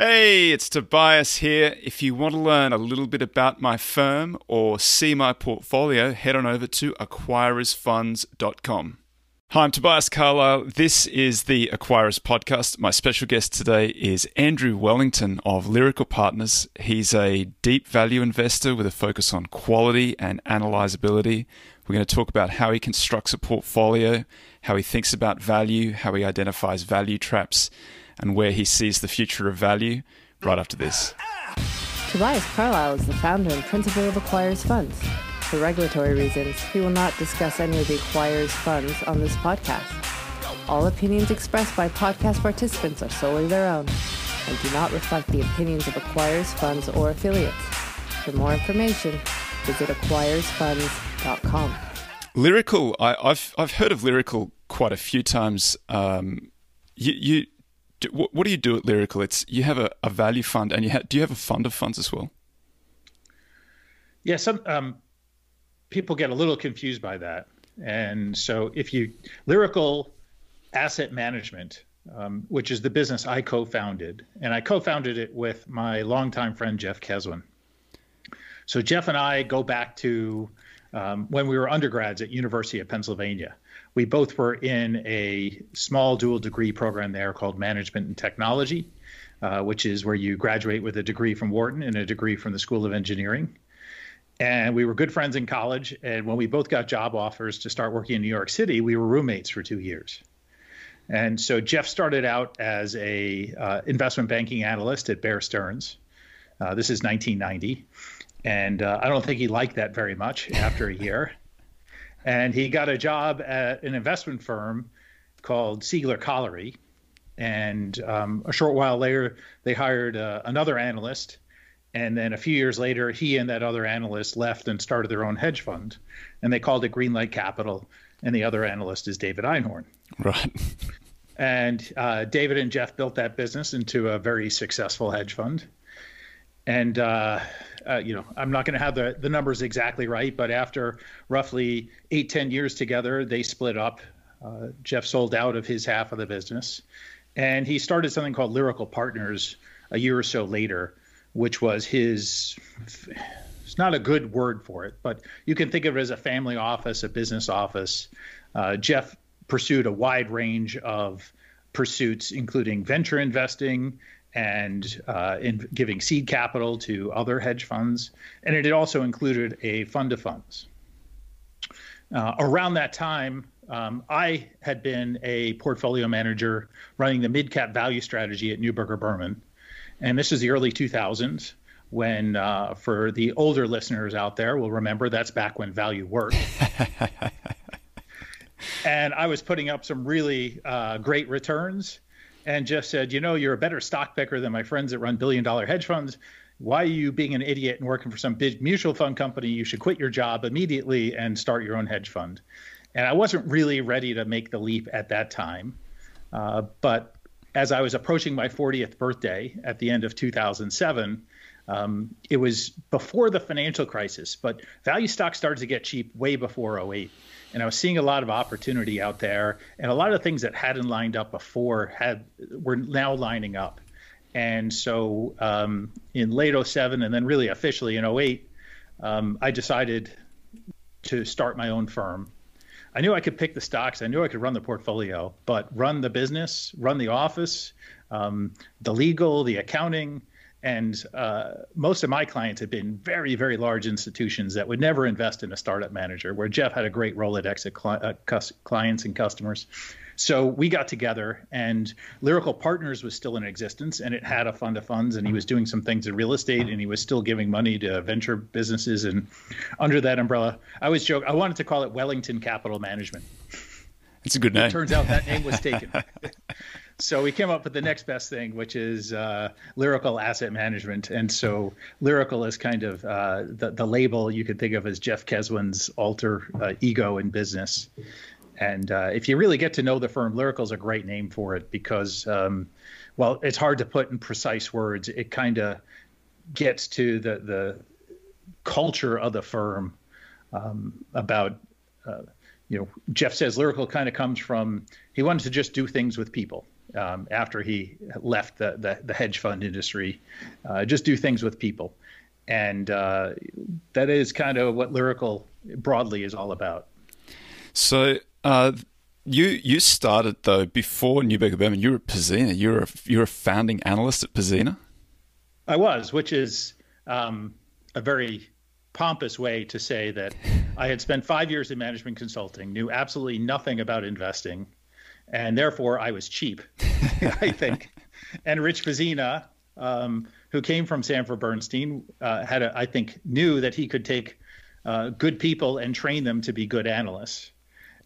Hey, it's Tobias here. If you want to learn a little bit about my firm or see my portfolio, head on over to acquirersfunds.com. Hi, I'm Tobias Carlisle. This is the Acquirers Podcast. My special guest today is Andrew Wellington of Lyrical Partners. He's a deep value investor with a focus on quality and analyzability. We're going to talk about how he constructs a portfolio, how he thinks about value, how he identifies value traps and where he sees the future of value right after this. Tobias Carlisle is the founder and principal of Acquirers Funds. For regulatory reasons, he will not discuss any of the Acquirers Funds on this podcast. All opinions expressed by podcast participants are solely their own and do not reflect the opinions of Acquirers Funds or affiliates. For more information, visit acquirersfunds.com. Lyrical, I, have I've heard of Lyrical quite a few times. Um, you, you do, what, what, do you do at Lyrical? It's you have a, a value fund, and you ha- do you have a fund of funds as well? Yeah, some um, people get a little confused by that, and so if you Lyrical Asset Management, um, which is the business I co-founded, and I co-founded it with my longtime friend Jeff Keswin. So Jeff and I go back to um, when we were undergrads at University of Pennsylvania we both were in a small dual degree program there called Management and Technology, uh, which is where you graduate with a degree from Wharton and a degree from the School of Engineering. And we were good friends in college. And when we both got job offers to start working in New York City, we were roommates for two years. And so Jeff started out as a uh, investment banking analyst at Bear Stearns. Uh, this is 1990, and uh, I don't think he liked that very much after a year and he got a job at an investment firm called Siegler Collery. And um, a short while later, they hired uh, another analyst. And then a few years later, he and that other analyst left and started their own hedge fund. And they called it Greenlight Capital. And the other analyst is David Einhorn. Right. and uh, David and Jeff built that business into a very successful hedge fund. And uh, uh, you know, I'm not going to have the, the numbers exactly right, but after roughly eight, 10 years together, they split up. Uh, Jeff sold out of his half of the business, and he started something called Lyrical Partners a year or so later, which was his. It's not a good word for it, but you can think of it as a family office, a business office. Uh, Jeff pursued a wide range of pursuits, including venture investing, and uh, in giving seed capital to other hedge funds. And it also included a fund of funds. Uh, around that time, um, I had been a portfolio manager running the mid cap value strategy at Neuberger Berman. And this is the early 2000s when, uh, for the older listeners out there, will remember that's back when value worked. and I was putting up some really uh, great returns and Jeff said, You know, you're a better stock picker than my friends that run billion dollar hedge funds. Why are you being an idiot and working for some big mutual fund company? You should quit your job immediately and start your own hedge fund. And I wasn't really ready to make the leap at that time. Uh, but as I was approaching my 40th birthday at the end of 2007, um, it was before the financial crisis, but value stocks started to get cheap way before 08 and I was seeing a lot of opportunity out there, and a lot of things that hadn't lined up before had were now lining up. And so um, in late 07 and then really officially in 08, um, I decided to start my own firm. I knew I could pick the stocks, I knew I could run the portfolio, but run the business, run the office, um, the legal, the accounting, and uh, most of my clients have been very, very large institutions that would never invest in a startup manager, where Jeff had a great Rolodex of cli- uh, cus- clients and customers. So we got together, and Lyrical Partners was still in existence, and it had a fund of funds, and he was doing some things in real estate, and he was still giving money to venture businesses. And under that umbrella, I always joke, I wanted to call it Wellington Capital Management. It's a good name. It turns out that name was taken. so we came up with the next best thing, which is uh, lyrical asset management. And so lyrical is kind of uh, the, the label you could think of as Jeff Keswin's alter uh, ego in business. And uh, if you really get to know the firm, lyrical is a great name for it because, um, well, it's hard to put in precise words. It kind of gets to the the culture of the firm um, about. Uh, you know, Jeff says lyrical kind of comes from he wanted to just do things with people um, after he left the, the, the hedge fund industry. Uh, just do things with people. And uh, that is kind of what Lyrical broadly is all about. So, uh, you you started though before Neuberger Berman. You were at Pzena. You were a, you were a founding analyst at Pzena. I was, which is um, a very pompous way to say that I had spent five years in management consulting, knew absolutely nothing about investing, and therefore I was cheap, I think. And Rich Pzena, um, who came from Sanford Bernstein, uh, had a, I think knew that he could take uh, good people and train them to be good analysts.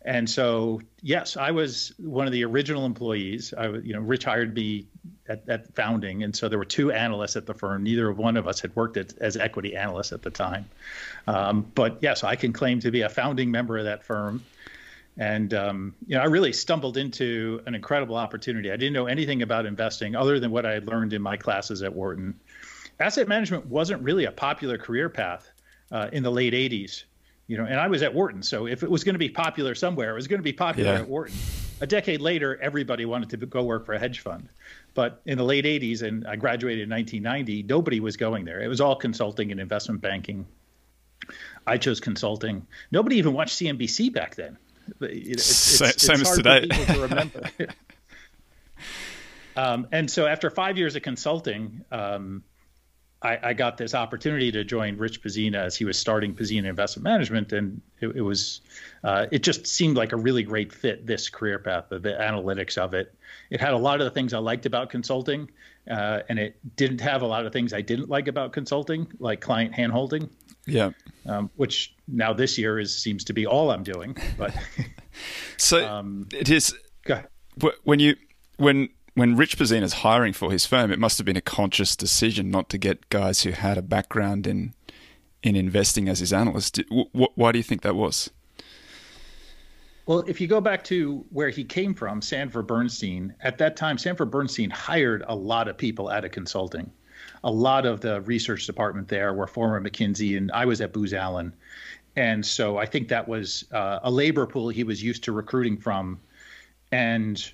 And so, yes, I was one of the original employees. I, you know, Rich hired me at, at founding, and so there were two analysts at the firm. Neither of one of us had worked at, as equity analysts at the time. Um, but yes, I can claim to be a founding member of that firm. And um, you know, I really stumbled into an incredible opportunity. I didn't know anything about investing other than what I had learned in my classes at Wharton. Asset management wasn't really a popular career path uh, in the late 80s you know, and I was at Wharton, so if it was going to be popular somewhere, it was going to be popular yeah. at Wharton. A decade later, everybody wanted to go work for a hedge fund, but in the late '80s, and I graduated in 1990, nobody was going there. It was all consulting and investment banking. I chose consulting. Nobody even watched CNBC back then. It's, it's, Same it's as today. to remember. um, and so, after five years of consulting, um, I, I, got this opportunity to join Rich Pzena as he was starting Pzena Investment Management, and it, it was uh, it just seemed like a really great fit. This career path, the, the, analytics of it, it had a lot of the things I liked about consulting, uh, and it didn't have a lot of things I didn't like about consulting, like client handholding. Yeah, um, which now this year is seems to be all I'm doing. But so um, it is when you when when Rich Pzena is hiring for his firm, it must have been a conscious decision not to get guys who had a background in in investing as his analyst. Why do you think that was? Well, if you go back to where he came from, Sanford Bernstein, at that time, Sanford Bernstein hired a lot of people out of consulting. A lot of the research department there were former McKinsey, and I was at Booz Allen. And so I think that was uh, a labor pool he was used to recruiting from. And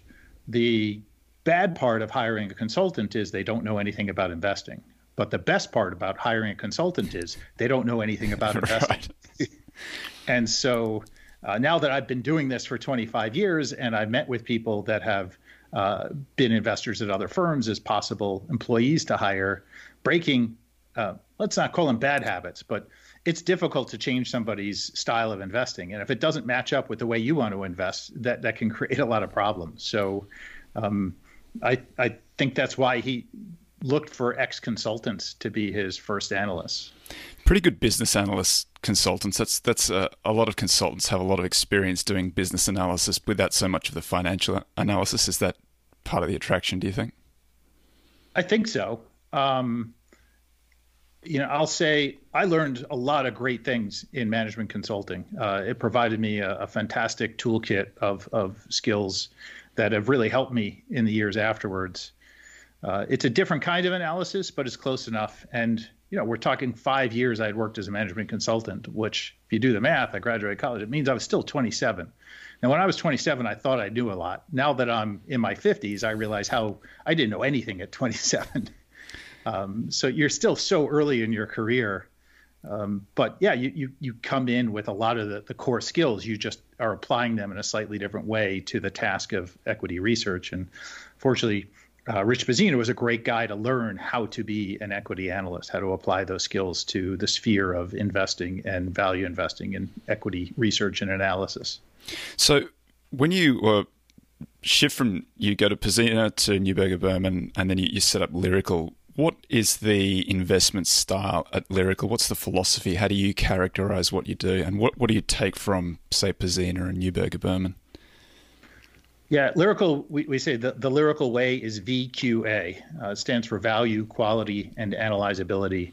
the bad part of hiring a consultant is they don't know anything about investing. But the best part about hiring a consultant is they don't know anything about investing. and so uh, now that I've been doing this for 25 years and I've met with people that have uh, been investors at other firms as possible employees to hire, breaking, uh, let's not call them bad habits, but it's difficult to change somebody's style of investing. And if it doesn't match up with the way you want to invest, that, that can create a lot of problems. So, um, I I think that's why he looked for ex consultants to be his first analysts. Pretty good business analyst consultants. That's that's uh, a lot of consultants have a lot of experience doing business analysis without so much of the financial analysis. Is that part of the attraction? Do you think? I think so. Um, you know, I'll say I learned a lot of great things in management consulting. Uh, it provided me a, a, fantastic toolkit of of skills that have really helped me in the years afterwards. Uh, it's a different kind of analysis, but it's close enough. And you know, we're talking five years I had worked as a management consultant, which, if you do the math, I graduated college. It means I was still 27. Now, when I was 27, I thought I knew a lot. Now that I'm in my 50s, I realize how I didn't know anything at 27. um, so you're still so early in your career um, but yeah, you, you you come in with a lot of the, the core skills. You just are applying them in a slightly different way to the task of equity research. And fortunately, uh, Rich Pzena was a great guy to learn how to be an equity analyst, how to apply those skills to the sphere of investing and value investing in equity research and analysis. So when you uh, shift from you go to Pzena to Neuberger Berman, and then you, you set up Lyrical, what is the investment style at Lyrical? What's the philosophy? How do you characterize what you do? And what, what do you take from, say, Pzena and Neuberger Berman? Yeah, Lyrical, we, we say the, the Lyrical way is VQA. Uh, it stands for value, quality, and analyzability.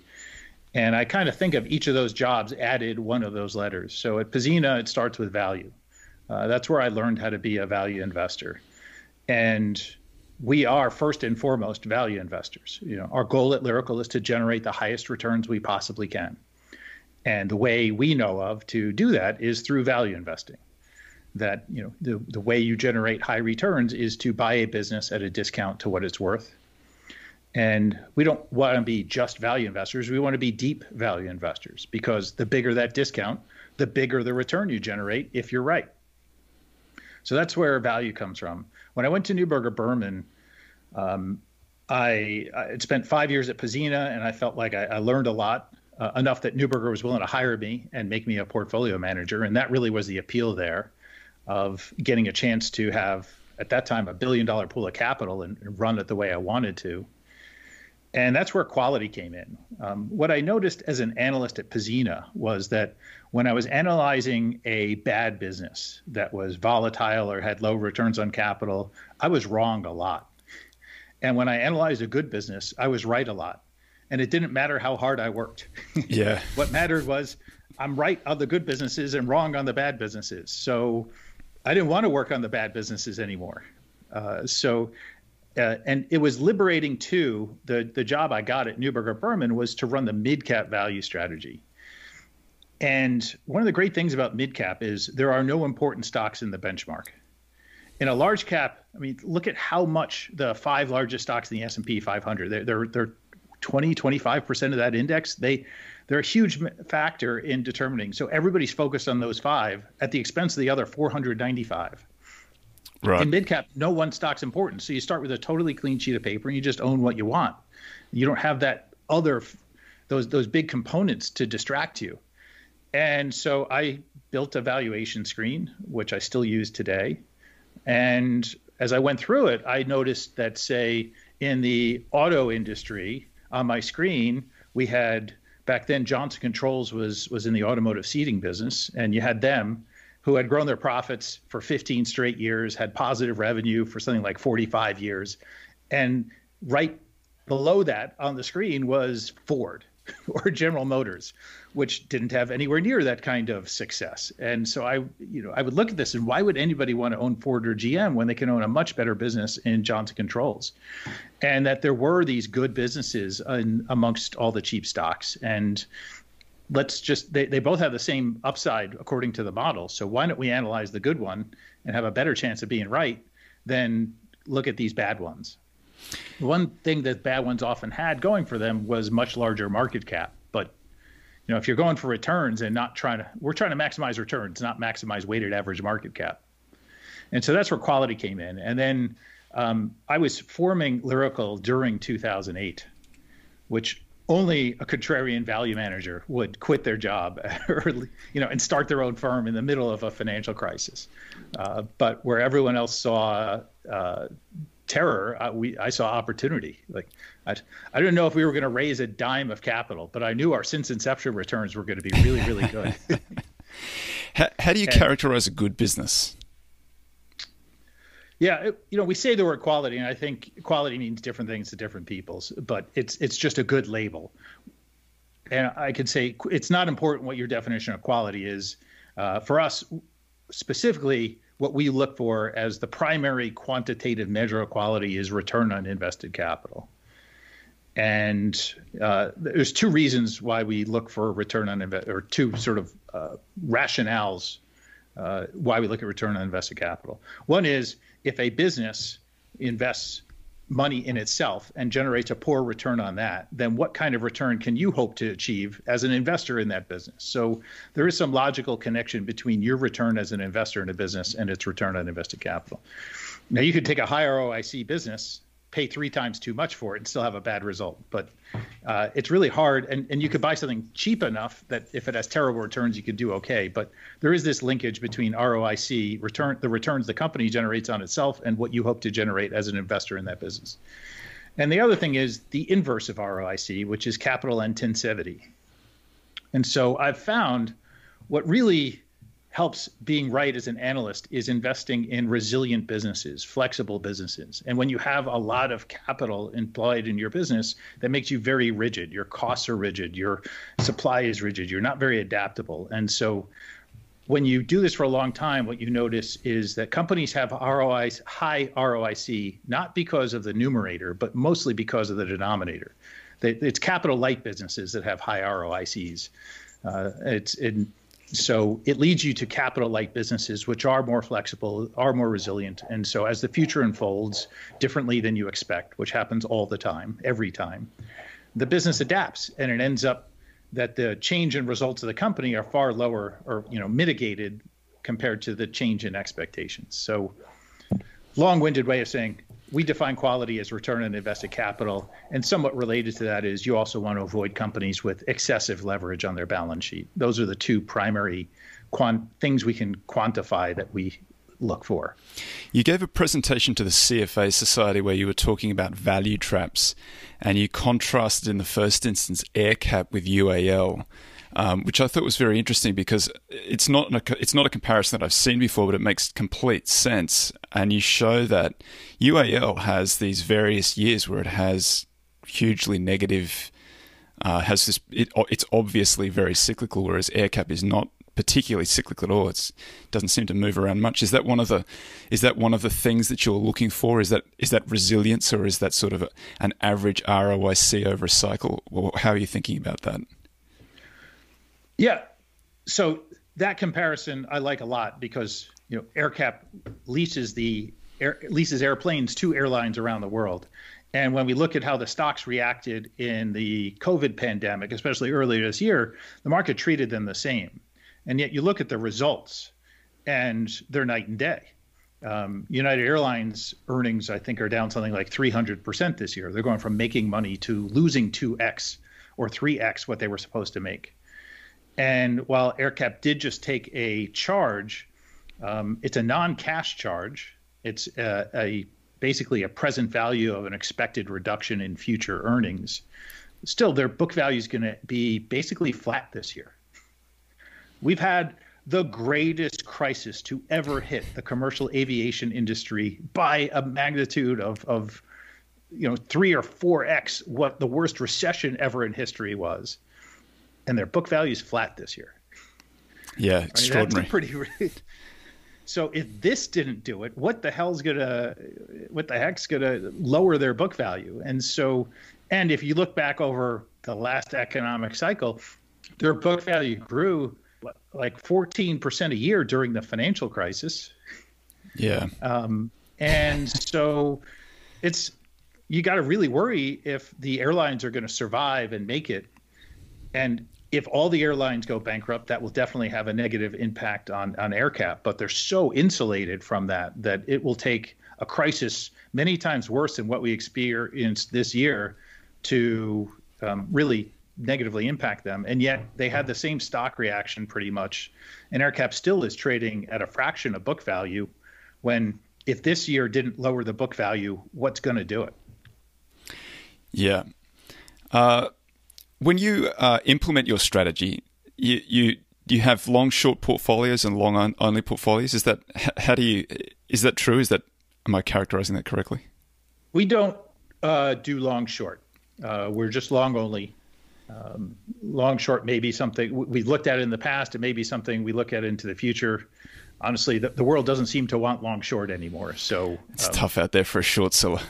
And I kind of think of each of those jobs added one of those letters. So at Pzena, it starts with value. Uh, that's where I learned how to be a value investor. And we are first and foremost value investors. You know, our goal at Lyrical is to generate the highest returns we possibly can. And the way we know of to do that is through value investing. That you know the, the way you generate high returns is to buy a business at a discount to what it's worth. And we don't want to be just value investors. We want to be deep value investors because the bigger that discount, the bigger the return you generate if you're right. So that's where value comes from. When I went to Neuberger Berman, um, I, I had spent five years at Pzena and I felt like I, I learned a lot, uh, enough that Neuberger was willing to hire me and make me a portfolio manager. And that really was the appeal there of getting a chance to have, at that time, a billion dollar pool of capital and, and run it the way I wanted to. And that's where quality came in. Um, what I noticed as an analyst at Pzena was that when I was analyzing a bad business that was volatile or had low returns on capital, I was wrong a lot. And when I analyzed a good business, I was right a lot. And it didn't matter how hard I worked. Yeah. what mattered was I'm right on the good businesses and wrong on the bad businesses. So I didn't want to work on the bad businesses anymore. Uh, so, uh, and it was liberating too. The the job I got at Neuberger Berman was to run the mid cap value strategy. And one of the great things about mid cap is there are no important stocks in the benchmark. In a large cap, I mean, look at how much the five largest stocks in the S&P 500. They're they're, they're 20, 25% of that index. They they're a huge factor in determining. So everybody's focused on those five at the expense of the other 495. Right. In mid cap, no one stock's important. So you start with a totally clean sheet of paper and you just own what you want. You don't have that other those those big components to distract you. And so I built a valuation screen, which I still use today. And as I went through it, I noticed that say in the auto industry on my screen, we had back then Johnson Controls was was in the automotive seating business, and you had them who had grown their profits for 15 straight years, had positive revenue for something like 45 years, and right below that on the screen was Ford or General Motors, which didn't have anywhere near that kind of success. And so I, you know, I would look at this and why would anybody want to own Ford or GM when they can own a much better business in Johnson Controls? And that there were these good businesses in, amongst all the cheap stocks. And let's just they, they both have the same upside according to the model. So why don't we analyze the good one and have a better chance of being right than look at these bad ones? One thing that bad ones often had going for them was much larger market cap But you know, if you're going for returns and not trying to, we're trying to maximize returns, not maximize weighted average market cap. And so that's where quality came in. And then um, I was forming Lyrical during 2008, which only a contrarian value manager would quit their job early, you know, and start their own firm in the middle of a financial crisis. Uh, but where everyone else saw uh, terror, uh, we I saw opportunity. Like I, I didn't know if we were going to raise a dime of capital, but I knew our since inception returns were going to be really, really good. how, how, do you and, characterize a good business? Yeah, it, you know, we say the word quality, and I think quality means different things to different peoples, but it's it's just a good label. And I could say it's not important what your definition of quality is. Uh, for us, specifically, what we look for as the primary quantitative measure of quality is return on invested capital. And uh, there's two reasons why we look for return on invest, or two sort of uh, rationales uh, why we look at return on invested capital. One is if a business invests money in itself and generates a poor return on that, then what kind of return can you hope to achieve as an investor in that business? So there is some logical connection between your return as an investor in a business and its return on invested capital. Now you could take a high ROIC business pay three times too much for it and still have a bad result. But uh, it's really hard, and, and you could buy something cheap enough that if it has terrible returns, you could do okay. But there is this linkage between ROIC, return, the returns the company generates on itself, and what you hope to generate as an investor in that business. And the other thing is the inverse of ROIC, which is capital intensivity. And so I've found what really helps being right as an analyst is investing in resilient businesses, flexible businesses. And when you have a lot of capital employed in your business, that makes you very rigid. Your costs are rigid, your supply is rigid, you're not very adaptable. And so when you do this for a long time, what you notice is that companies have ROIs, high ROIC, not because of the numerator, but mostly because of the denominator. It's capital light businesses that have high ROICs. Uh, it's in so it leads you to capital light businesses, which are more flexible, are more resilient. And so as the future unfolds differently than you expect, which happens all the time, every time, the business adapts and it ends up that the change in results of the company are far lower or you know mitigated compared to the change in expectations. So long-winded way of saying we define quality as return on invested capital. And somewhat related to that is you also want to avoid companies with excessive leverage on their balance sheet. Those are the two primary quant- things we can quantify that we look for. You gave a presentation to the cfa society where you were talking about value traps and you contrasted in the first instance AerCap with ual um, which I thought was very interesting because it's not a, it's not a comparison that I've seen before, but it makes complete sense. And you show that UAL has these various years where it has hugely negative, uh, has this. It, it's obviously very cyclical, whereas AerCap is not particularly cyclical at all. It doesn't seem to move around much. Is that one of the is that one of the things that you're looking for? Is that is that resilience, or is that sort of a, an average ROIC over a cycle? Or how are you thinking about that? Yeah. So that comparison I like a lot because you know AerCap leases the air, leases airplanes to airlines around the world. And when we look at how the stocks reacted in the COVID pandemic, especially earlier this year, the market treated them the same. And yet you look at the results and they're night and day. Um, United Airlines earnings, I think, are down something like 300% this year. They're going from making money to losing 2x or 3x what they were supposed to make. And while AerCap did just take a charge, um, it's a non-cash charge. It's a, a, basically a present value of an expected reduction in future earnings. Still, their book value is going to be basically flat this year. We've had the greatest crisis to ever hit the commercial aviation industry by a magnitude of, of you know three or four x what the worst recession ever in history was and their book value is flat this year. Yeah, extraordinary. I mean, pretty. so if this didn't do it, what the hell's gonna, what the heck's gonna lower their book value? And so, and if you look back over the last economic cycle, their book value grew like 14% a year during the financial crisis. Yeah. Um, and so it's you got to really worry if the airlines are going to survive and make it. And if all the airlines go bankrupt, that will definitely have a negative impact on on AerCap. But they're so insulated from that that it will take a crisis many times worse than what we experienced this year to um, really negatively impact them. And yet they had the same stock reaction pretty much. And AerCap still is trading at a fraction of book value. When if this year didn't lower the book value, what's going to do it? Yeah. Uh, when you uh, implement your strategy, you, you you have long short portfolios and long only portfolios. Is that how do you is that true? Is that am I characterizing that correctly? We don't uh, do long short. Uh, we're just long only. Um, long short may be something we've looked at in the past. It may be something we look at into the future. Honestly, the, the world doesn't seem to want long short anymore. So it's um, tough out there for a short seller.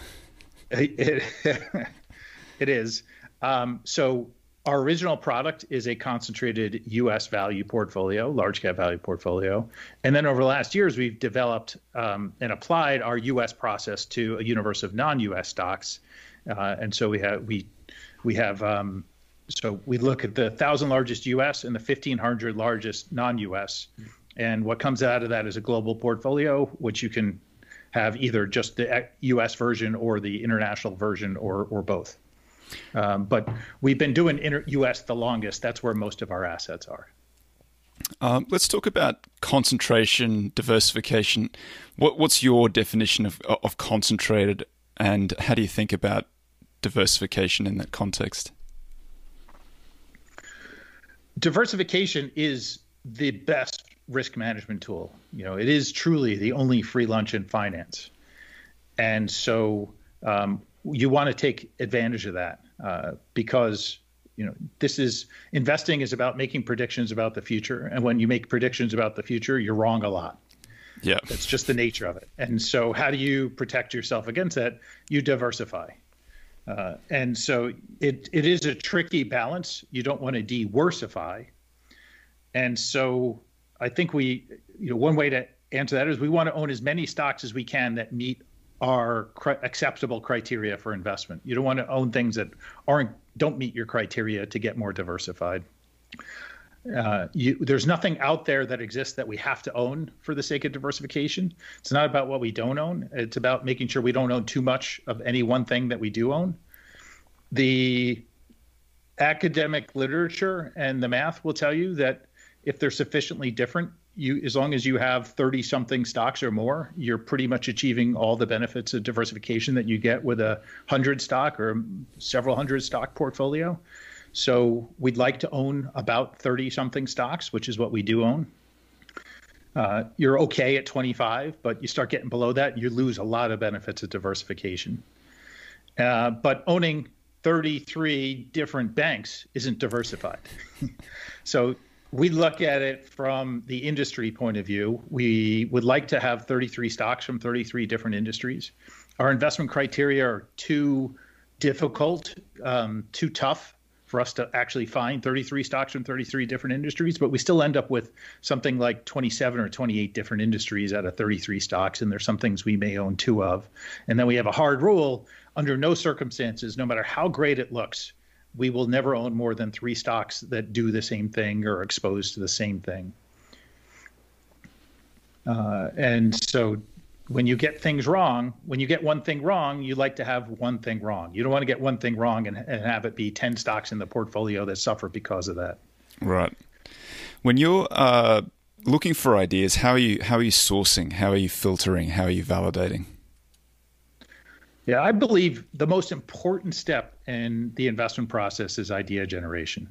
It, it, it is. Um, so our original product is a concentrated U.S. value portfolio, large cap value portfolio, and then over the last years we've developed um, and applied our U.S. process to a universe of non-U.S. stocks, uh, and so we have we we have um, so we look at the thousand largest U.S. and the fifteen hundred largest non-U.S. And what comes out of that is a global portfolio, which you can have either just the U.S. version or the international version or or both. Um, but we've been doing inter- U.S. the longest. That's where most of our assets are. Um, let's talk about concentration, diversification. What, what's your definition of, of concentrated, and how do you think about diversification in that context? Diversification is the best risk management tool. You know, it is truly the only free lunch in finance, and so um, you want to take advantage of that uh, because you know this is investing is about making predictions about the future. And when you make predictions about the future you're wrong a lot. Yeah. That's just the nature of it. And so how do you protect yourself against that? You diversify. Uh, and so it, it is a tricky balance. You don't want to de-worsify. And so I think we, you know, one way to answer that is we want to own as many stocks as we can that meet cr- acceptable criteria for investment. You don't want to own things that aren't don't meet your criteria to get more diversified. Uh, you, there's nothing out there that exists that we have to own for the sake of diversification. It's not about what we don't own. It's about making sure we don't own too much of any one thing that we do own. The academic literature and the math will tell you that if they're sufficiently different, you as long as you have 30 something stocks or more, you're pretty much achieving all the benefits of diversification that you get with a 100 stock or several hundred stock portfolio. So we'd like to own about 30 something stocks, which is what we do own. Uh, you're okay at 25, but you start getting below that, you lose a lot of benefits of diversification. Uh, but owning 33 different banks isn't diversified. so we look at it from the industry point of view. We would like to have 33 stocks from 33 different industries. Our investment criteria are too difficult, um, too tough for us to actually find 33 stocks from 33 different industries, but we still end up with something like 27 or 28 different industries out of 33 stocks, and there's some things we may own two of. And then we have a hard rule under no circumstances, no matter how great it looks, we will never own more than three stocks that do the same thing or exposed to the same thing. Uh, and so when you get things wrong, when you get one thing wrong, you like to have one thing wrong. You don't want to get one thing wrong and, and have it be 10 stocks in the portfolio that suffer because of that. Right. When you're uh, looking for ideas, how are you how are you sourcing? How are you filtering? How are you validating? Yeah, I believe the most important step in the investment process is idea generation.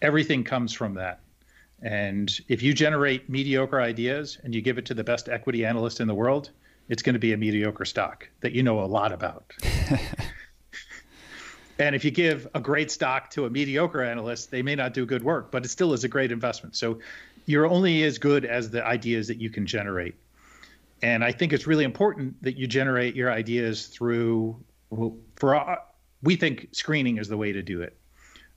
Everything comes from that. And if you generate mediocre ideas and you give it to the best equity analyst in the world, it's going to be a mediocre stock that you know a lot about. and if you give a great stock to a mediocre analyst, they may not do good work, but it still is a great investment. So you're only as good as the ideas that you can generate. And I think it's really important that you generate your ideas through, for uh, we think screening is the way to do it.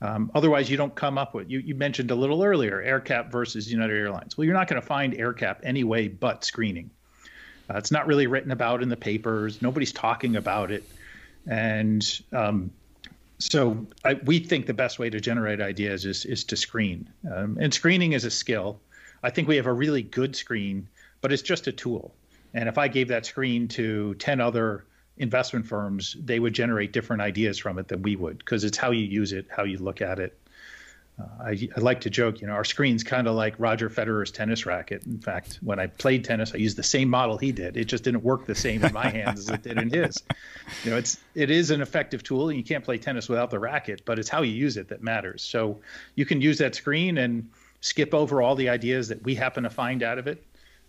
Um, otherwise, you don't come up with. You, you mentioned a little earlier AerCap versus United Airlines. Well, you're not going to find AerCap anyway but screening. Uh, it's not really written about in the papers. Nobody's talking about it, and um, so I, we think the best way to generate ideas is is to screen. Um, and screening is a skill. I think we have a really good screen, but it's just a tool. And if I gave that screen to 10 other investment firms, they would generate different ideas from it than we would because it's how you use it, how you look at it. Uh, I, I, like to joke, you know, our screen's kind of like Roger Federer's tennis racket. In fact, when I played tennis, I used the same model he did. It just didn't work the same in my hands as it did in his. You know, it's it is an effective tool, and you can't play tennis without the racket, but it's how you use it that matters. So you can use that screen and skip over all the ideas that we happen to find out of it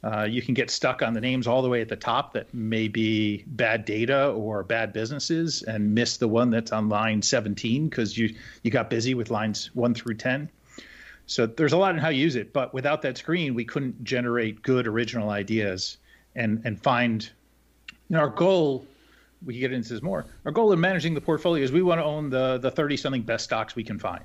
uh, you can get stuck on the names all the way at the top that may be bad data or bad businesses and miss the one that's on line 17 because you you got busy with lines 1 through 10 so there's a lot in how you use it but without that screen we couldn't generate good original ideas and and find you know, our goal we can get into this more. Our goal in managing the portfolio is we want to own the the 30 something best stocks we can find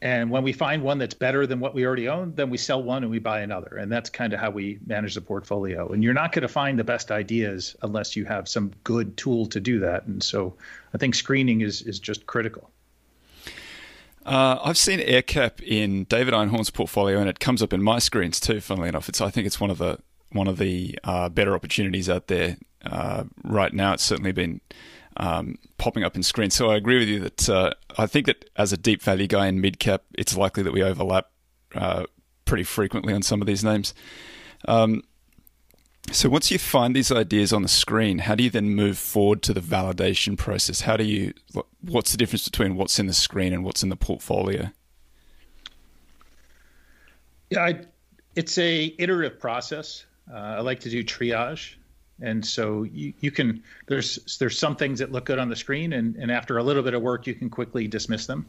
and when we find one that's better than what we already own, then we sell one and we buy another. And that's kind of how we manage the portfolio. And you're not going to find the best ideas unless you have some good tool to do that. And so I think screening is, is just critical. Uh, I've seen AerCap in David Einhorn's portfolio, and it comes up in my screens too. Funnily enough, it's I think it's one of the one of the uh, better opportunities out there uh, right now. It's certainly been um, popping up in screen. So I agree with you that uh, I think that as a deep value guy in mid cap, it's likely that we overlap uh, pretty frequently on some of these names. Um, so once you find these ideas on the screen, how do you then move forward to the validation process? How do you? What's the difference between what's in the screen and what's in the portfolio? Yeah, I, it's a iterative process. Uh, I like to do triage and so you, you can there's there's some things that look good on the screen and, and after a little bit of work you can quickly dismiss them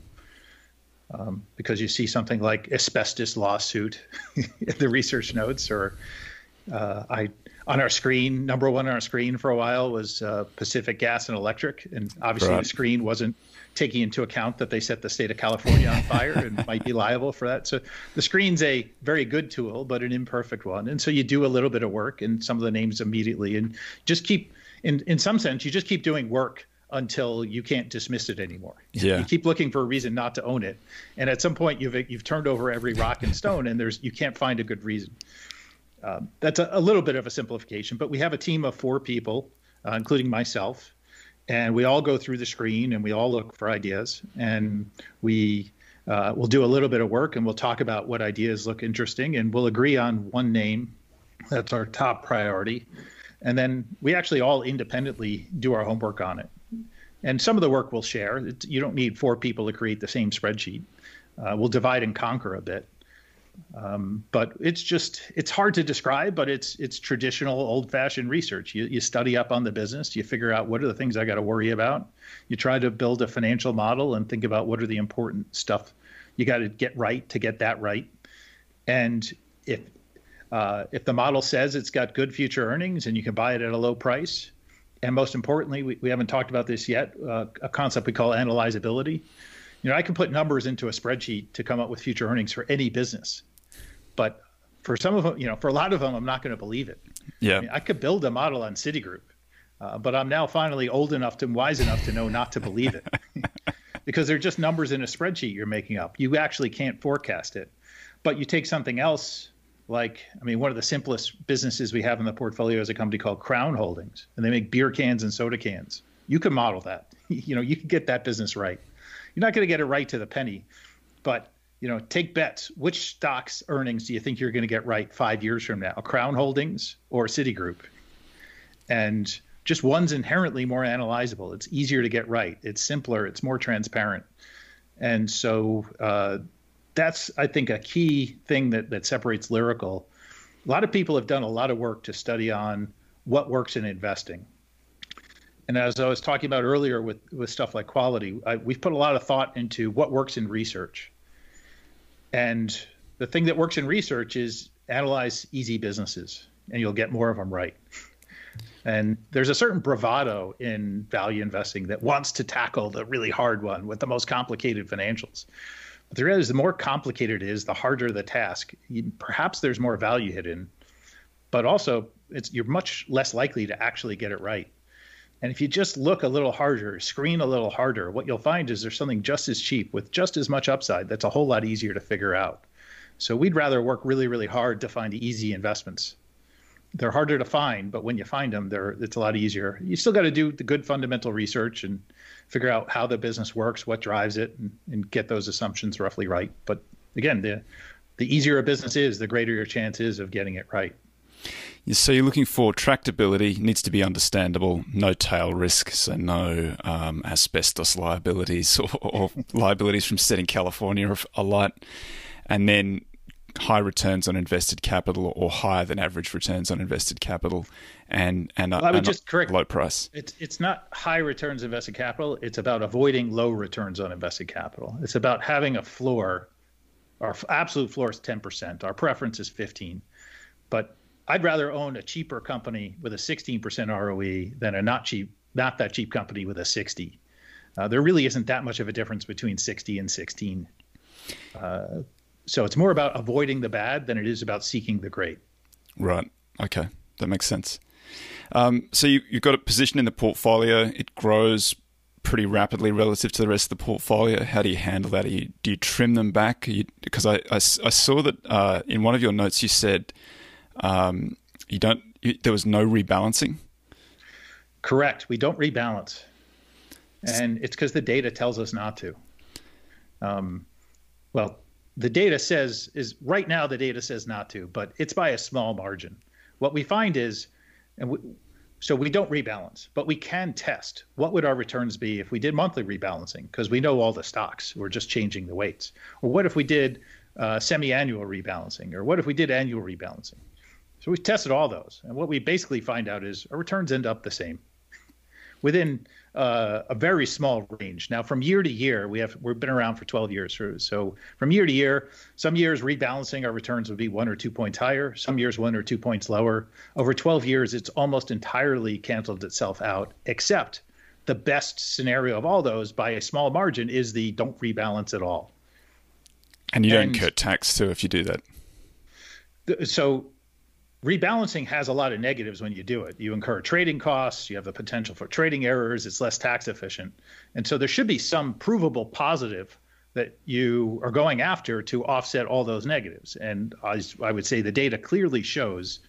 um, because you see something like asbestos lawsuit in the research notes or uh, I on our screen, number one on our screen for a while was uh, Pacific Gas and Electric, and obviously right. the screen wasn't taking into account that they set the state of California on fire and might be liable for that. So the screen's a very good tool, but an imperfect one. And so you do a little bit of work and some of the names immediately, and just keep in in some sense you just keep doing work until you can't dismiss it anymore. Yeah. You keep looking for a reason not to own it, and at some point you've you've turned over every rock and stone, and there's you can't find a good reason. Um, that's a, a, little bit of a simplification, but we have a team of four people, uh, including myself, and we all go through the screen and we all look for ideas, and we uh, we'll do a little bit of work and we'll talk about what ideas look interesting, and we'll agree on one name. That's our top priority, and then we actually all independently do our homework on it. And some of the work we'll share. It's, you don't need four people to create the same spreadsheet. Uh, we'll divide and conquer a bit. Um, but it's just it's hard to describe, but it's it's traditional old-fashioned research. You you study up on the business, you figure out what are the things I got to worry about. You try to build a financial model and think about what are the important stuff you got to get right to get that right. And if uh, if the model says it's got good future earnings and you can buy it at a low price, and most importantly, we, we haven't talked about this yet, uh, a concept we call analyzability. You know, I can put numbers into a spreadsheet to come up with future earnings for any business, but for some of them, you know, for a lot of them, I'm not going to believe it. Yeah, I, mean, I, could build a model on Citigroup, uh, but I'm now finally old enough and wise enough to know not to believe it, because they're just numbers in a spreadsheet you're making up. You actually can't forecast it, but you take something else like I mean, one of the simplest businesses we have in the portfolio is a company called Crown Holdings, and they make beer cans and soda cans. You can model that. You know, you can get that business right. You're not going to get it right to the penny, but you know, take bets. Which stocks earnings do you think you're going to get right five years from now? Crown Holdings or Citigroup? And just one's inherently more analyzable. It's easier to get right. It's simpler. It's more transparent. And so uh, that's I think a key thing that that separates Lyrical. A lot of people have done a lot of work to study on what works in investing. And as I was talking about earlier with with stuff like quality, I, we've put a lot of thought into what works in research. And the thing that works in research is analyze easy businesses, and you'll get more of them right. And there's a certain bravado in value investing that wants to tackle the really hard one with the most complicated financials. But the reality is, the more complicated it is, the harder the task. You, perhaps there's more value hidden, but also it's you're much less likely to actually get it right. And if you just look a little harder, screen a little harder, what you'll find is there's something just as cheap with just as much upside that's a whole lot easier to figure out. So we'd rather work really, really hard to find easy investments. They're harder to find, but when you find them, they're it's a lot easier. You still got to do the good fundamental research and figure out how the business works, what drives it, and, and get those assumptions roughly right. But again, the the easier a business is, the greater your chance is of getting it right. So you're looking for tractability, needs to be understandable, no tail risk, so no um, asbestos liabilities or, or liabilities from setting California alight, and then high returns on invested capital or higher than average returns on invested capital and and, well, I would just correct low price. It's it's not high returns invested capital. It's about avoiding low returns on invested capital. It's about having a floor. Our absolute floor is ten percent. Our preference is fifteen, but I'd rather own a cheaper company with a sixteen percent ROE than a not cheap, not that cheap company with a sixty. Uh, there really isn't that much of a difference between sixty and sixteen. Uh, so it's more about avoiding the bad than it is about seeking the great. Right. Okay, that makes sense. Um, so you, have got a position in the portfolio. It grows pretty rapidly relative to the rest of the portfolio. How do you handle that? You, do you trim them back? Because I, I, I, saw that uh, in one of your notes you said um, you don't. You, there was no rebalancing. Correct. We don't rebalance, and it's because the data tells us not to. Um, well, the data says is right now the data says not to, but it's by a small margin. What we find is, and we, so we don't rebalance, but we can test what would our returns be if we did monthly rebalancing because we know all the stocks. We're just changing the weights. Or what if we did uh, semi-annual rebalancing? Or what if we did annual rebalancing? So we've tested all those, and what we basically find out is our returns end up the same. within uh, a very small range. Now, from year to year, we have we've been around for 12 years. So from year to year, some years rebalancing our returns would be one or two points higher. Some years one or two points lower. Over 12 years, it's almost entirely canceled itself out, except the best scenario of all those by a small margin is the don't rebalance at all. And you and, don't incur tax too if you do that. So rebalancing has a lot of negatives when you do it. You incur trading costs, you have the potential for trading errors, it's less tax efficient. And so there should be some provable positive that you are going after to offset all those negatives. And I, I would say the data clearly shows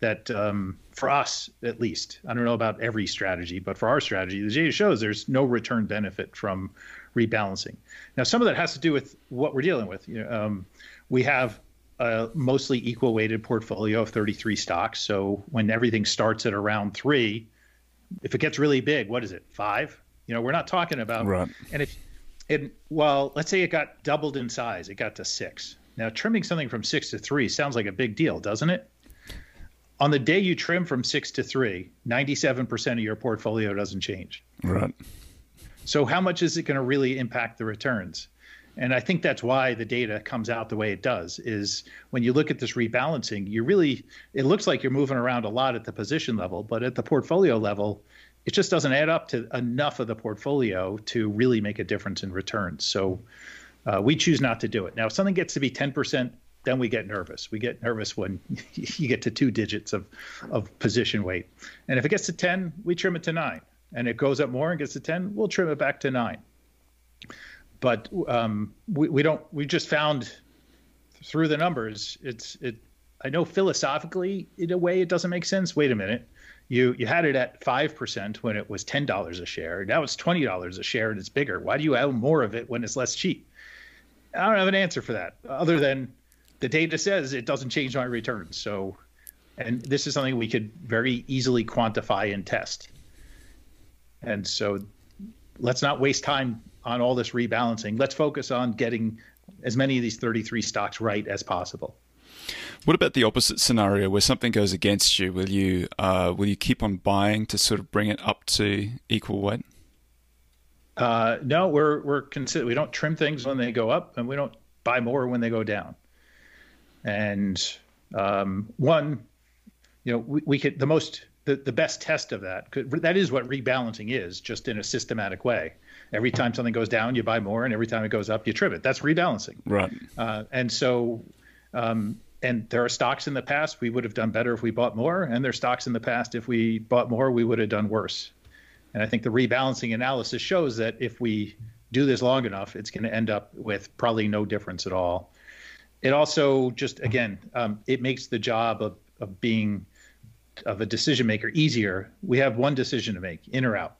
that um, for us, at least, I don't know about every strategy, but for our strategy, the data shows there's no return benefit from rebalancing. Now, some of that has to do with what we're dealing with. You know, um, we have a mostly equal weighted portfolio of 33 stocks. So when everything starts at around three, if it gets really big, what is it? Five? You know, we're not talking about. Right. And if it, well, let's say it got doubled in size, it got to six. Now, trimming something from six to three sounds like a big deal, doesn't it? On the day you trim from six to three, 97% of your portfolio doesn't change. Right. So, how much is it going to really impact the returns? And I think that's why the data comes out the way it does is when you look at this rebalancing, you really it looks like you're moving around a lot at the position level, but at the portfolio level, it just doesn't add up to enough of the portfolio to really make a difference in returns. So uh, we choose not to do it. Now, if something gets to be 10%, then we get nervous. We get nervous when you get to two digits of, of position weight. And if it gets to 10, we trim it to nine. And it goes up more and gets to 10, we'll trim it back to nine but um, we, we don't we just found through the numbers it's it i know philosophically in a way it doesn't make sense. Wait a minute. You you had it at 5% when it was $10 a share. Now it's $20 a share and it's bigger. Why do you have more of it when it's less cheap? I don't have an answer for that other than the data says it doesn't change my returns. So and this is something we could very easily quantify and test. And so let's not waste time on all this rebalancing. Let's focus on getting as many of these 33 stocks right as possible. What about the opposite scenario where something goes against you? Will you uh, will you keep on buying to sort of bring it up to equal weight? Uh, no, we're we're consider we don't trim things when they go up, and we don't buy more when they go down. And um, one, you know, we, we could the most the, the best test of that could, that is what rebalancing is, just in a systematic way. Every time something goes down, you buy more, and every time it goes up, you trim it. That's rebalancing. Right. Uh, and so, um, and there are stocks in the past we would have done better if we bought more, and there are stocks in the past if we bought more we would have done worse. And I think the rebalancing analysis shows that if we do this long enough, it's going to end up with probably no difference at all. It also just again, um, it makes the job of of being of a decision maker easier. We have one decision to make: in or out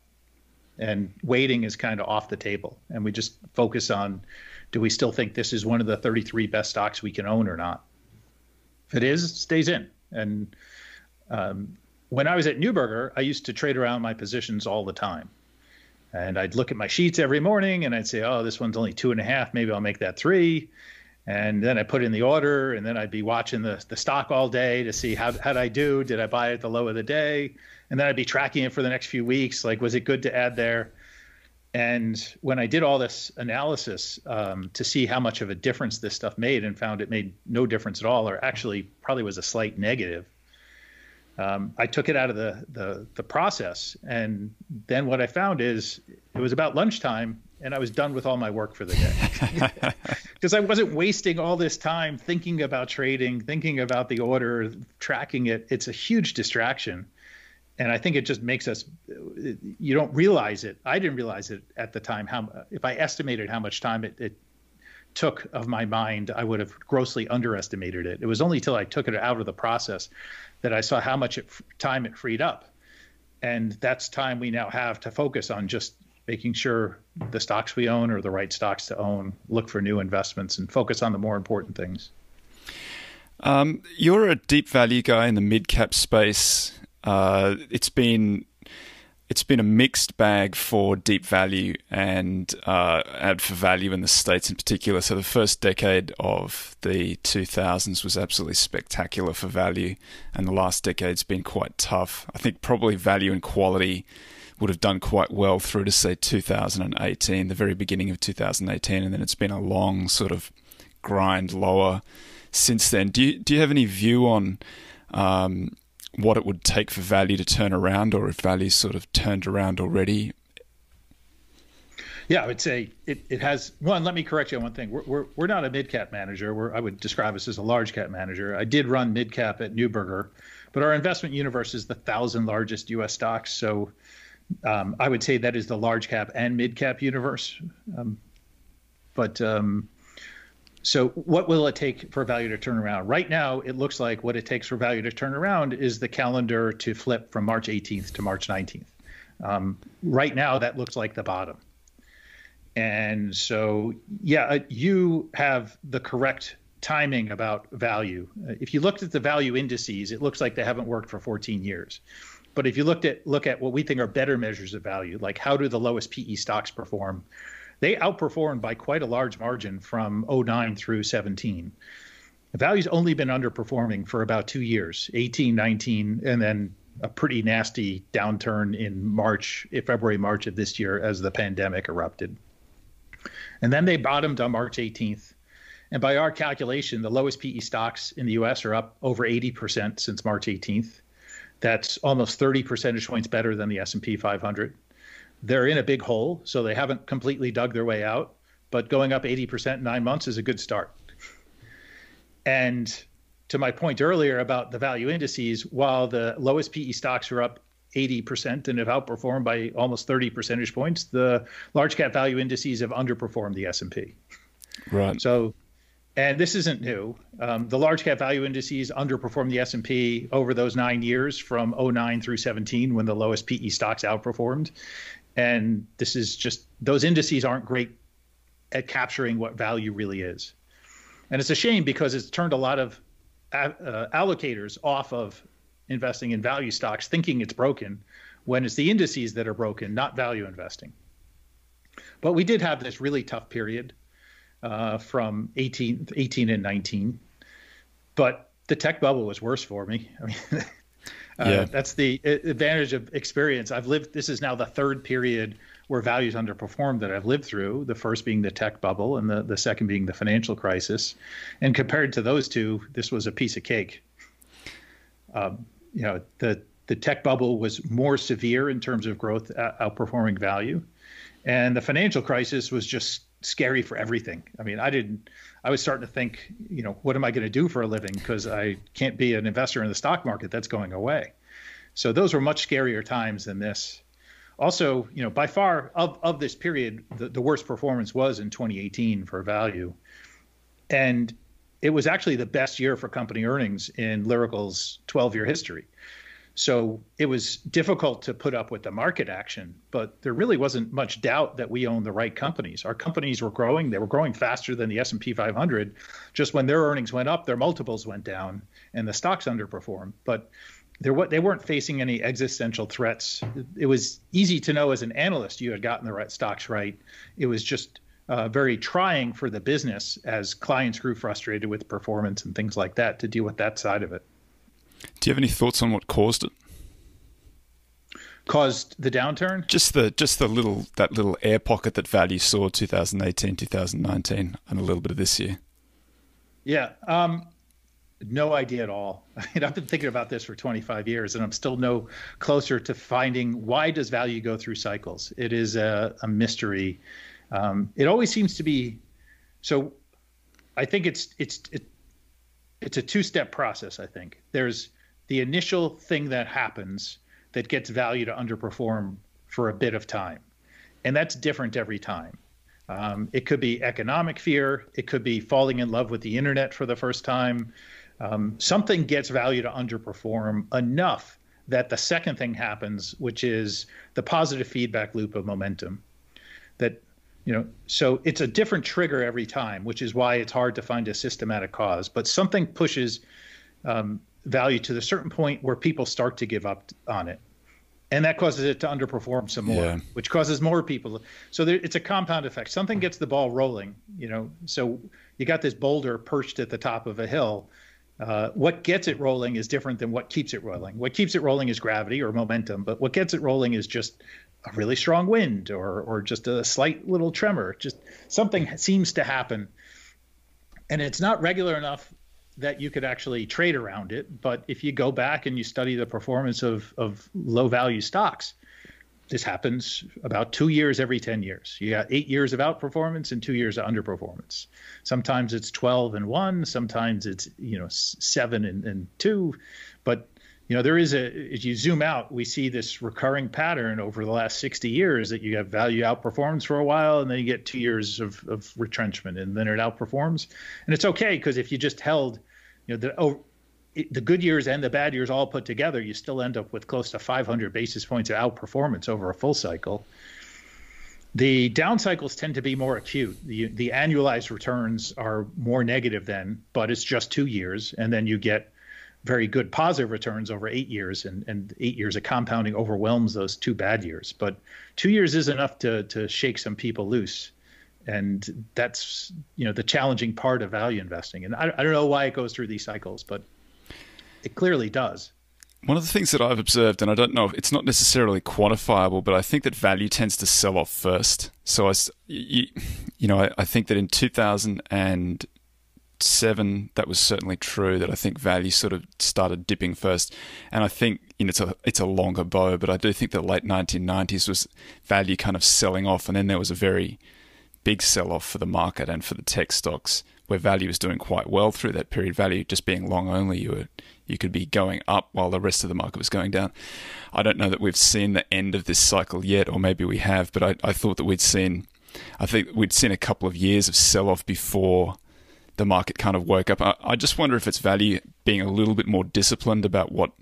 and waiting is kind of off the table. And we just focus on do we still think this is one of the 33 best stocks we can own or not? If it is, stays in. And um, when I was at Neuberger, I used to trade around my positions all the time. And I'd look at my sheets every morning and I'd say, oh, this one's only two and a half. Maybe I'll make that three. And then I put in the order and then I'd be watching the, the stock all day to see how, how'd I do? Did I buy it at the low of the day? and then I'd be tracking it for the next few weeks. Like, was it good to add there? And when I did all this analysis um, to see how much of a difference this stuff made, and found it made no difference at all, or actually probably was a slight negative, um, I took it out of the, the the process. And then what I found is it was about lunchtime, and I was done with all my work for the day because I wasn't wasting all this time thinking about trading, thinking about the order, tracking it. It's a huge distraction and I think it just makes us you don't realize it. I didn't realize it at the time how if I estimated how much time it, it took of my mind, I would have grossly underestimated it. It was only till I took it out of the process that I saw how much it, time it freed up. And that's time we now have to focus on just making sure the stocks we own are the right stocks to own, look for new investments, and focus on the more important things. Um, you're a deep value guy in the mid cap space. Uh, it's been it's been a mixed bag for deep value and uh, and for value in the states in particular. So the first decade of the 2000s was absolutely spectacular for value, and the last decade's been quite tough. I think probably value and quality would have done quite well through to say 2018, the very beginning of 2018, and then it's been a long sort of grind lower since then. Do you do you have any view on um, what it would take for value to turn around, or if value's sort of turned around already? Yeah, I would say it, it has one. Let me correct you on one thing. We're, we're, we're not a mid cap manager. We're, I would describe us as a large cap manager. I did run mid cap at Neuberger, but our investment universe is the thousand largest U.S. stocks. So um, I would say that is the large cap and mid cap universe. Um, but um, so what will it take for value to turn around? Right now, it looks like what it takes for value to turn around is the calendar to flip from March 18th to March 19th. Um, right now, that looks like the bottom. And so, yeah, uh, you have the correct timing about value. Uh, if you looked at the value indices, it looks like they haven't worked for 14 years. But if you looked at look at what we think are better measures of value, like how do the lowest PE stocks perform, they outperformed by quite a large margin from 09 through 17. The value's only been underperforming for about two years, 18, 19, and then a pretty nasty downturn in March, February, March of this year as the pandemic erupted. And then they bottomed on March 18th. And by our calculation, the lowest PE stocks in the US are up over 80% since March 18th. That's almost 30 percentage points better than the S&P 500. They're in a big hole, so they haven't completely dug their way out, but going up 80% in 9 months is a good start. And to my point earlier about the value indices, while the lowest PE stocks are up 80% and have outperformed by almost 30 percentage points. The large cap value indices have underperformed the S&P. Right. So and this isn't new. Um, the large cap value indices underperformed the S&P over those 9 years from 09 through 17 when the lowest PE stocks outperformed. And this is just those indices aren't great at capturing what value really is. And it's a shame because it's turned a lot of uh, allocators off of investing in value stocks thinking it's broken when it's the indices that are broken, not value investing. But we did have this really tough period uh, from 18, 18 and 19. But the tech bubble was worse for me. I mean, uh, yeah. that's the advantage of experience. I've lived, this is now the third period where values underperformed that I've lived through, the first being the tech bubble and the, the second being the financial crisis. And compared to those two, this was a piece of cake. Um, you know the the tech bubble was more severe in terms of growth uh, outperforming value, and the financial crisis was just scary for everything. I mean, I didn't. I was starting to think, you know, what am I going to do for a living? Because I can't be an investor in the stock market. That's going away. So those were much scarier times than this. Also, you know, by far of, of this period, the, the worst performance was in 2018 for value. And it was actually the best year for company earnings in Lyrical's 12 year history. So it was difficult to put up with the market action, but there really wasn't much doubt that we owned the right companies. Our companies were growing; they were growing faster than the S&P 500. Just when their earnings went up, their multiples went down, and the stocks underperformed. But they weren't facing any existential threats. It was easy to know as an analyst you had gotten the right stocks right. It was just uh, very trying for the business as clients grew frustrated with performance and things like that to deal with that side of it. Do you have any thoughts on what caused it? Caused the downturn? Just the just the little that little air pocket that value saw 2018, 2019, and a little bit of this year. Yeah, um, no idea at all. I mean, I've been thinking about this for 25 years, and I'm still no closer to finding why does value go through cycles. It is a, a mystery um, it always seems to be so. I think it's it's it, it's a two-step process. I think there's the initial thing that happens that gets value to underperform for a bit of time, and that's different every time. Um, it could be economic fear. It could be falling in love with the internet for the first time. Um, something gets value to underperform enough that the second thing happens, which is the positive feedback loop of momentum. That you know so it's a different trigger every time which is why it's hard to find a systematic cause. But something pushes um, value to the certain point where people start to give up on it. And that causes it to underperform some more yeah. which causes more people so there, it's a compound effect. Something gets the ball rolling you know so you got this boulder perched at the top of a hill. Uh, what gets it rolling is different than what keeps it rolling. What keeps it rolling is gravity or momentum but what gets it rolling is just a really strong wind or or just a slight little tremor. Just something seems to happen, and it's not regular enough that you could actually trade around it. But if you go back and you study the performance of of low value stocks, this happens about two years every 10 years. You got eight years of outperformance and two years of underperformance. Sometimes it's 12 and one, sometimes it's, you know, seven and, and two. But, you know, there is a, as you zoom out, we see this recurring pattern over the last 60 years that you have value outperforms for a while and then you get two years of, of retrenchment and then it outperforms. And it's okay because if you just held, you know, the, oh, the good years and the bad years all put together, you still end up with close to 500 basis points of outperformance over a full cycle. The down cycles tend to be more acute. The, the annualized returns are more negative then, but it's just two years. And then you get very good positive returns over eight years, and, and eight years of compounding overwhelms those two bad years. But two years is enough to, to shake some people loose. And that's you know the challenging part of value investing. And I, I don't know why it goes through these cycles, but it clearly does. One of the things that I've observed, and I don't know, if it's not necessarily quantifiable, but I think that value tends to sell off first. So I, you, you know, I, I think that in 2007, that was certainly true. That I think value sort of started dipping first, and I think you know, it's a it's a longer bow, but I do think the late 1990s was value kind of selling off, and then there was a very big sell off for the market and for the tech stocks where value was doing quite well through that period. Value just being long only, you were you could be going up while the rest of the market was going down. I don't know that we've seen the end of this cycle yet, or maybe we have, but I, I thought that we'd seen, I think we'd seen a couple of years of sell off before the market kind of woke up. I, I, just wonder if it's value being a little bit more disciplined about what.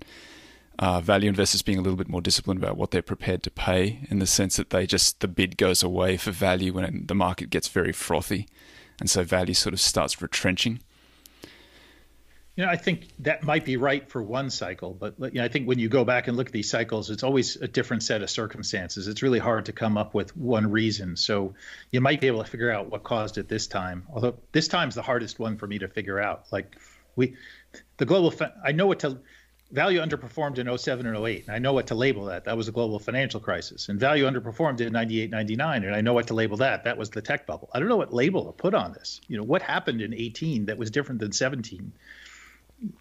Uh, value investors being a little bit more disciplined about what they're prepared to pay, in the sense that they just the bid goes away for value when the market gets very frothy and so value sort of starts retrenching. You know, I think that might be right for one cycle, but you know, I think when you go back and look at these cycles, it's always a different set of circumstances. It's really hard to come up with one reason. So you might be able to figure out what caused it this time. Although this time's the hardest one for me to figure out. Like we, the global, I know what to value underperformed in 07 and 08 and i know what to label that that was a global financial crisis and value underperformed in 98 99 and i know what to label that that was the tech bubble i don't know what label to put on this you know what happened in 18 that was different than 17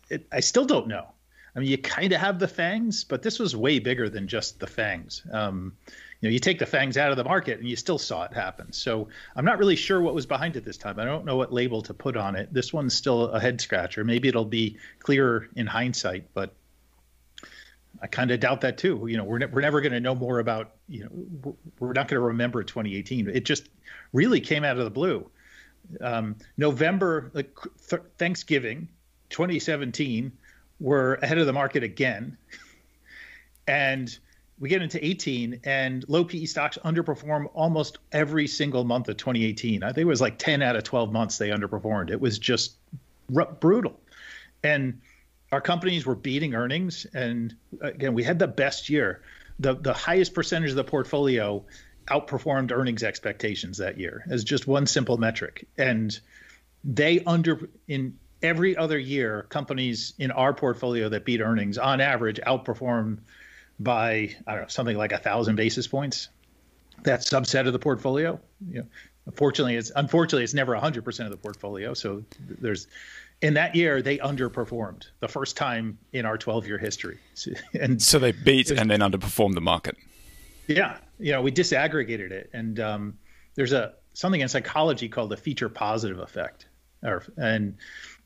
it, i still don't know i mean you kind of have the fangs but this was way bigger than just the fangs um, you know you take the fangs out of the market and you still saw it happen so i'm not really sure what was behind it this time i don't know what label to put on it this one's still a head scratcher maybe it'll be clearer in hindsight but I kind of doubt that too. You know, we're ne- we're never going to know more about. You know, we're not going to remember 2018. It just really came out of the blue. Um, November, like th- Thanksgiving, 2017, we're ahead of the market again, and we get into 18, and low PE stocks underperform almost every single month of 2018. I think it was like 10 out of 12 months they underperformed. It was just r- brutal, and our companies were beating earnings, and again, we had the best year. the The highest percentage of the portfolio outperformed earnings expectations that year, as just one simple metric. And they under in every other year, companies in our portfolio that beat earnings on average outperform by I don't know something like a thousand basis points. That subset of the portfolio. You know, unfortunately, it's unfortunately it's never 100% of the portfolio. So there's in that year they underperformed the first time in our 12 year history and so they beat and then underperformed the market yeah you know we disaggregated it and um, there's a something in psychology called the feature positive effect or and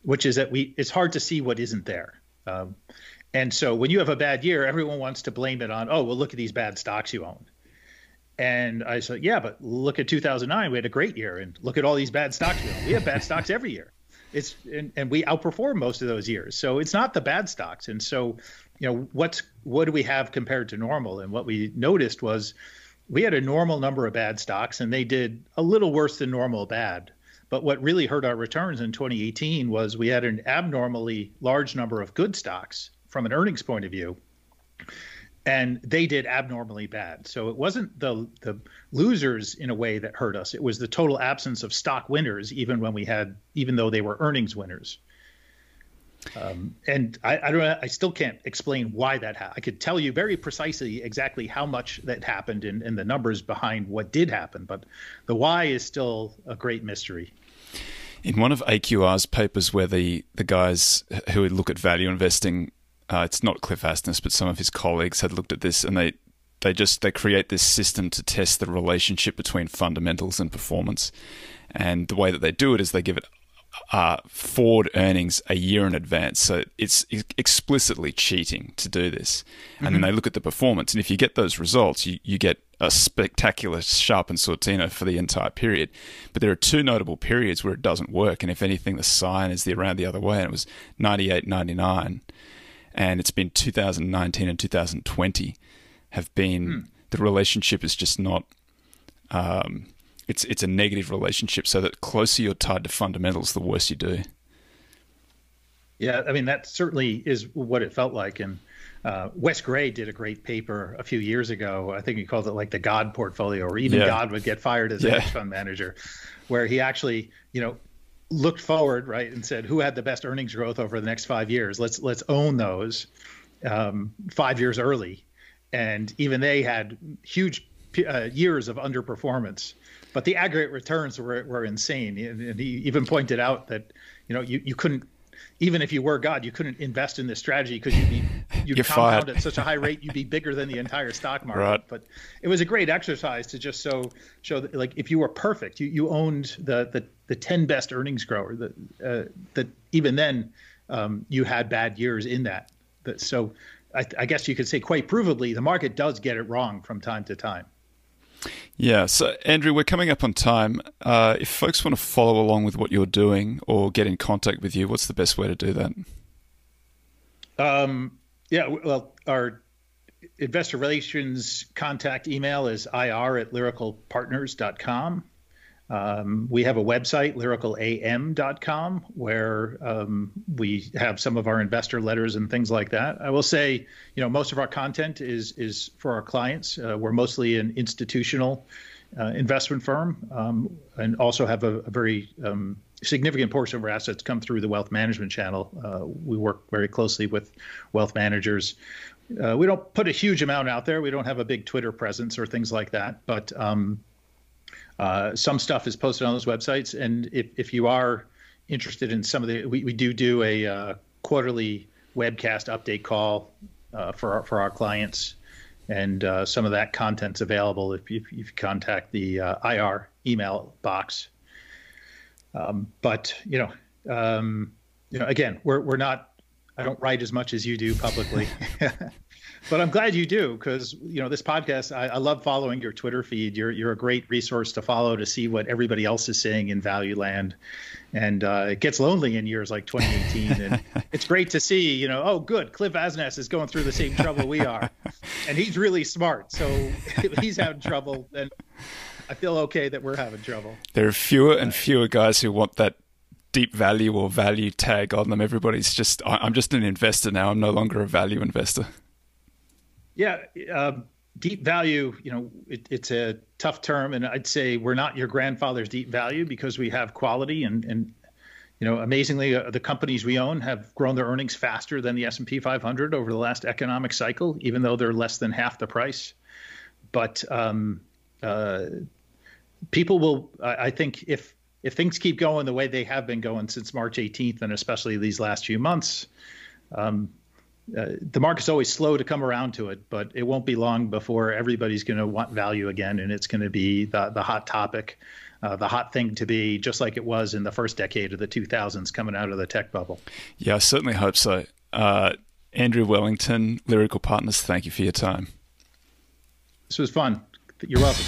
which is that we it's hard to see what isn't there um, and so when you have a bad year everyone wants to blame it on oh well look at these bad stocks you own and I said, yeah, but look at 2009. We had a great year, and look at all these bad stocks. We, we have bad stocks every year it's and, and we outperform most of those years. So it's not the bad stocks. And so, you know, what's what do we have compared to normal? And what we noticed was we had a normal number of bad stocks and they did a little worse than normal bad. But what really hurt our returns in 2018 was we had an abnormally large number of good stocks from an earnings point of view and they did abnormally bad. So it wasn't the the losers in a way that hurt us. It was the total absence of stock winners, even when we had, even though they were earnings winners. Um, and I, I, don't I still can't explain why that happened. I could tell you very precisely exactly how much that happened and, and the numbers behind what did happen, but the why is still a great mystery. In one of AQR's papers, where the, the guys who look at value investing, uh, it's not Cliff Asness, but some of his colleagues had looked at this, and they they just they create this system to test the relationship between fundamentals and performance. And the way that they do it is they give it uh, forward earnings a year in advance. So it's explicitly cheating to do this. And mm-hmm. then they look at the performance. And if you get those results, you, you get a spectacular Sharpe and Sortino for the entire period. But there are two notable periods where it doesn't work. And if anything, the sign is the around the other way. And it was 98, 99. And it's been 2019 and 2020 have been, mm. the relationship is just not. Um, it's it's a negative relationship. So that closer you're tied to fundamentals, the worse you do. Yeah, I mean that certainly is what it felt like, and uh, Wes Gray did a great paper a few years ago. I think he called it like the God portfolio, or even yeah. God would get fired as a hedge fund manager, where he actually, you know, looked forward, right, and said, who had the best earnings growth over the next five years? Let's let's own those um, five years early, and even they had huge uh, years of underperformance but the aggregate returns were, were insane. And he even pointed out that, you know, you, you couldn't, even if you were God, you couldn't invest in this strategy because you'd be, you'd You're compound fired. at such a high rate, you'd be bigger than the entire stock market. Right. But it was a great exercise to just so show that, like, if you were perfect, you, you owned the, the, the 10 best earnings grower that, uh, that even then um, you had bad years in that. But so I, I guess you could say quite provably, the market does get it wrong from time to time. Yeah. So, Andrew, we're coming up on time. Uh, if folks want to follow along with what you're doing or get in contact with you, what's the best way to do that? Um, yeah. Well, our investor relations contact email is ir at lyricalpartners.com. Um, we have a website, lyricalam.com, where um, we have some of our investor letters and things like that. I will say, you know, most of our content is is for our clients. Uh, we're mostly an institutional uh, investment firm, um, and also have a, a very um, significant portion of our assets come through the wealth management channel. Uh, we work very closely with wealth managers. Uh, we don't put a huge amount out there. We don't have a big Twitter presence or things like that, but um, uh, some stuff is posted on those websites, and if, if you are interested in some of the, we, we do do a uh, quarterly webcast update call uh, for our, for our clients, and uh, some of that content's available if you, if you contact the IR email box. Um, but you know, um, you know, again, we're we're not. I don't write as much as you do publicly. but I'm glad you do because you know this podcast. I, I, love following your Twitter feed. You're you're a great resource to follow to see what everybody else is saying in Value Land, and uh, it gets lonely in years like 2018. and it's great to see. You know, oh, good, Cliff Asness is going through the same trouble we are, and he's really smart. So if he's having trouble, then I feel okay that we're having trouble. There are fewer and fewer guys who want that deep value or value tag on them. Everybody's just, I'm just an investor now. I'm no longer a value investor. Yeah, um, deep value. You know, it, it's a tough term, and I'd say we're not your grandfather's deep value because we have quality and and you know, amazingly, uh, the companies we own have grown their earnings faster than the S&P 500 over the last economic cycle, even though they're less than half the price. But um, uh, people will, I, think, if if things keep going the way they have been going since March 18th, and especially these last few months, um, uh, the market's always slow to come around to it, but it won't be long before everybody's going to want value again, and it's going to be the the hot topic, uh, the hot thing to be, just like it was in the first decade of the 2000s, coming out of the tech bubble. Yeah, I certainly hope so. Uh, Andrew Wellington, Lyrical Partners, thank you for your time. This was fun. You're welcome.